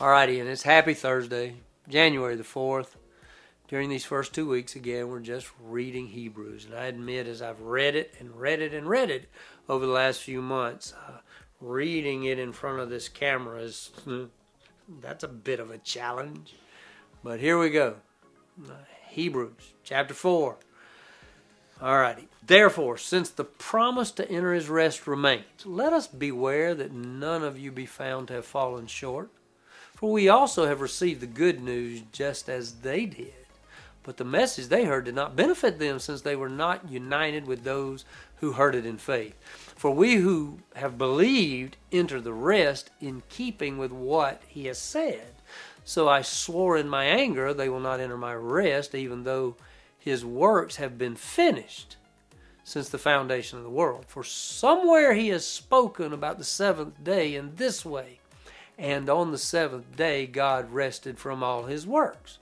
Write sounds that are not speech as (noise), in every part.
Alrighty, and it's Happy Thursday, January the 4th. During these first two weeks, again, we're just reading Hebrews. And I admit, as I've read it and read it and read it over the last few months, uh, reading it in front of this camera is (laughs) that's a bit of a challenge. But here we go. Uh, Hebrews chapter 4. Alrighty. Therefore, since the promise to enter his rest remains, let us beware that none of you be found to have fallen short. For we also have received the good news just as they did. But the message they heard did not benefit them, since they were not united with those who heard it in faith. For we who have believed enter the rest in keeping with what he has said. So I swore in my anger, they will not enter my rest, even though his works have been finished since the foundation of the world. For somewhere he has spoken about the seventh day in this way and on the seventh day God rested from all his works.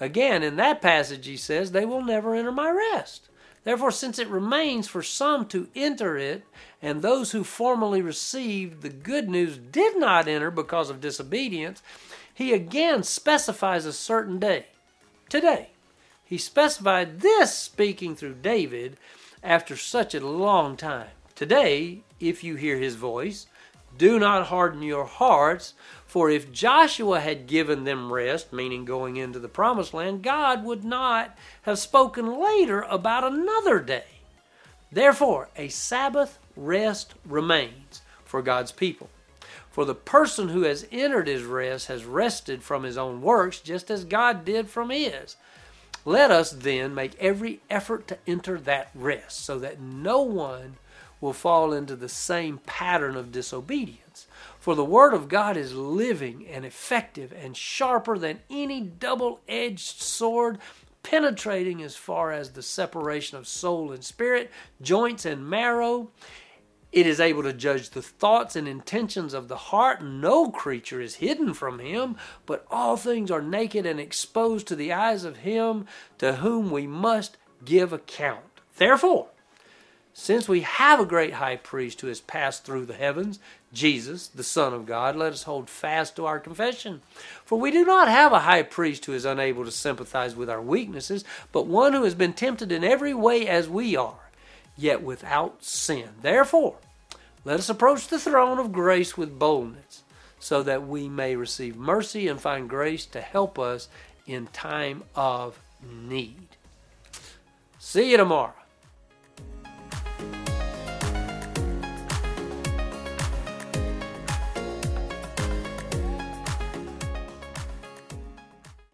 Again, in that passage, he says, They will never enter my rest. Therefore, since it remains for some to enter it, and those who formerly received the good news did not enter because of disobedience, he again specifies a certain day. Today. He specified this speaking through David after such a long time. Today, if you hear his voice, do not harden your hearts, for if Joshua had given them rest, meaning going into the promised land, God would not have spoken later about another day. Therefore, a Sabbath rest remains for God's people. For the person who has entered his rest has rested from his own works, just as God did from his. Let us then make every effort to enter that rest, so that no one will fall into the same pattern of disobedience. For the Word of God is living and effective and sharper than any double edged sword, penetrating as far as the separation of soul and spirit, joints and marrow. It is able to judge the thoughts and intentions of the heart. No creature is hidden from him, but all things are naked and exposed to the eyes of him to whom we must give account. Therefore, since we have a great high priest who has passed through the heavens, Jesus, the Son of God, let us hold fast to our confession. For we do not have a high priest who is unable to sympathize with our weaknesses, but one who has been tempted in every way as we are, yet without sin. Therefore, let us approach the throne of grace with boldness, so that we may receive mercy and find grace to help us in time of need. See you tomorrow.